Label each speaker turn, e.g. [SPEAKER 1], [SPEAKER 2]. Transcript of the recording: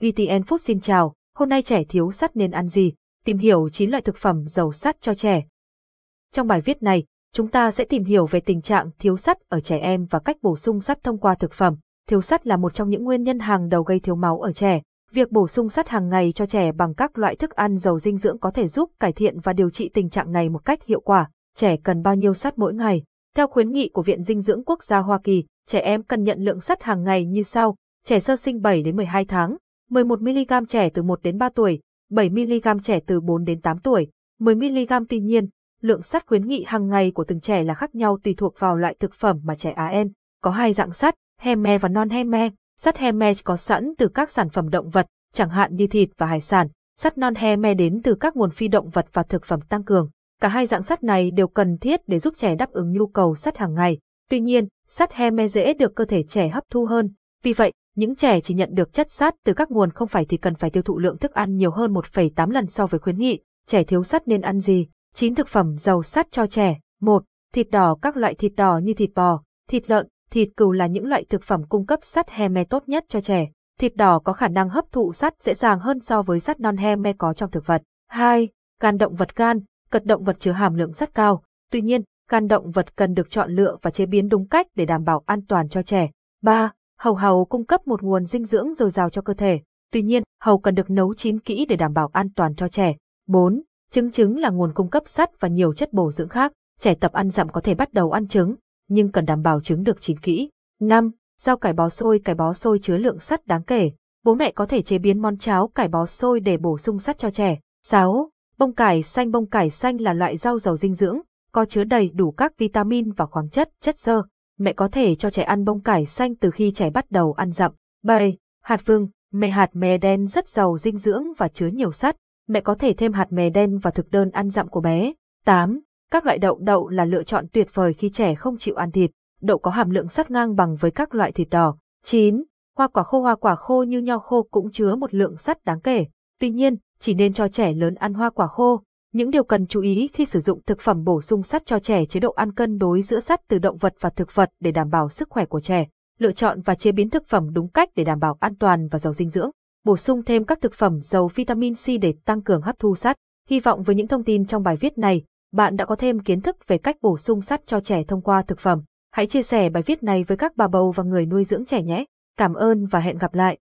[SPEAKER 1] VTN Food xin chào, hôm nay trẻ thiếu sắt nên ăn gì? Tìm hiểu 9 loại thực phẩm giàu sắt cho trẻ. Trong bài viết này, chúng ta sẽ tìm hiểu về tình trạng thiếu sắt ở trẻ em và cách bổ sung sắt thông qua thực phẩm. Thiếu sắt là một trong những nguyên nhân hàng đầu gây thiếu máu ở trẻ. Việc bổ sung sắt hàng ngày cho trẻ bằng các loại thức ăn giàu dinh dưỡng có thể giúp cải thiện và điều trị tình trạng này một cách hiệu quả. Trẻ cần bao nhiêu sắt mỗi ngày? Theo khuyến nghị của Viện Dinh dưỡng Quốc gia Hoa Kỳ, trẻ em cần nhận lượng sắt hàng ngày như sau: trẻ sơ sinh 7 đến 12 tháng, 11mg trẻ từ 1 đến 3 tuổi, 7mg trẻ từ 4 đến 8 tuổi, 10mg tuy nhiên, lượng sắt khuyến nghị hàng ngày của từng trẻ là khác nhau tùy thuộc vào loại thực phẩm mà trẻ ăn. Có hai dạng sắt, heme và non heme. Sắt heme có sẵn từ các sản phẩm động vật, chẳng hạn như thịt và hải sản. Sắt non heme đến từ các nguồn phi động vật và thực phẩm tăng cường. Cả hai dạng sắt này đều cần thiết để giúp trẻ đáp ứng nhu cầu sắt hàng ngày. Tuy nhiên, sắt heme dễ được cơ thể trẻ hấp thu hơn. Vì vậy, những trẻ chỉ nhận được chất sắt từ các nguồn không phải thì cần phải tiêu thụ lượng thức ăn nhiều hơn 1,8 lần so với khuyến nghị. Trẻ thiếu sắt nên ăn gì? 9 thực phẩm giàu sắt cho trẻ. 1. Thịt đỏ Các loại thịt đỏ như thịt bò, thịt lợn, thịt cừu là những loại thực phẩm cung cấp sắt heme tốt nhất cho trẻ. Thịt đỏ có khả năng hấp thụ sắt dễ dàng hơn so với sắt non heme có trong thực vật. 2. Gan động vật gan, cật động vật chứa hàm lượng sắt cao. Tuy nhiên, gan động vật cần được chọn lựa và chế biến đúng cách để đảm bảo an toàn cho trẻ. 3. Hầu hầu cung cấp một nguồn dinh dưỡng dồi dào cho cơ thể. Tuy nhiên, hầu cần được nấu chín kỹ để đảm bảo an toàn cho trẻ. 4. Trứng trứng là nguồn cung cấp sắt và nhiều chất bổ dưỡng khác. Trẻ tập ăn dặm có thể bắt đầu ăn trứng, nhưng cần đảm bảo trứng được chín kỹ. 5. Rau cải bó xôi Cải bó xôi chứa lượng sắt đáng kể. Bố mẹ có thể chế biến món cháo cải bó xôi để bổ sung sắt cho trẻ. 6. Bông cải xanh Bông cải xanh là loại rau giàu dinh dưỡng, có chứa đầy đủ các vitamin và khoáng chất, chất xơ. Mẹ có thể cho trẻ ăn bông cải xanh từ khi trẻ bắt đầu ăn dặm. 7. Hạt vừng, mẹ hạt mè đen rất giàu dinh dưỡng và chứa nhiều sắt. Mẹ có thể thêm hạt mè đen vào thực đơn ăn dặm của bé. 8. Các loại đậu đậu là lựa chọn tuyệt vời khi trẻ không chịu ăn thịt. Đậu có hàm lượng sắt ngang bằng với các loại thịt đỏ. 9. Hoa quả khô Hoa quả khô như nho khô cũng chứa một lượng sắt đáng kể. Tuy nhiên, chỉ nên cho trẻ lớn ăn hoa quả khô. Những điều cần chú ý khi sử dụng thực phẩm bổ sung sắt cho trẻ chế độ ăn cân đối giữa sắt từ động vật và thực vật để đảm bảo sức khỏe của trẻ. Lựa chọn và chế biến thực phẩm đúng cách để đảm bảo an toàn và giàu dinh dưỡng. Bổ sung thêm các thực phẩm giàu vitamin C để tăng cường hấp thu sắt. Hy vọng với những thông tin trong bài viết này, bạn đã có thêm kiến thức về cách bổ sung sắt cho trẻ thông qua thực phẩm. Hãy chia sẻ bài viết này với các bà bầu và người nuôi dưỡng trẻ nhé. Cảm ơn và hẹn gặp lại.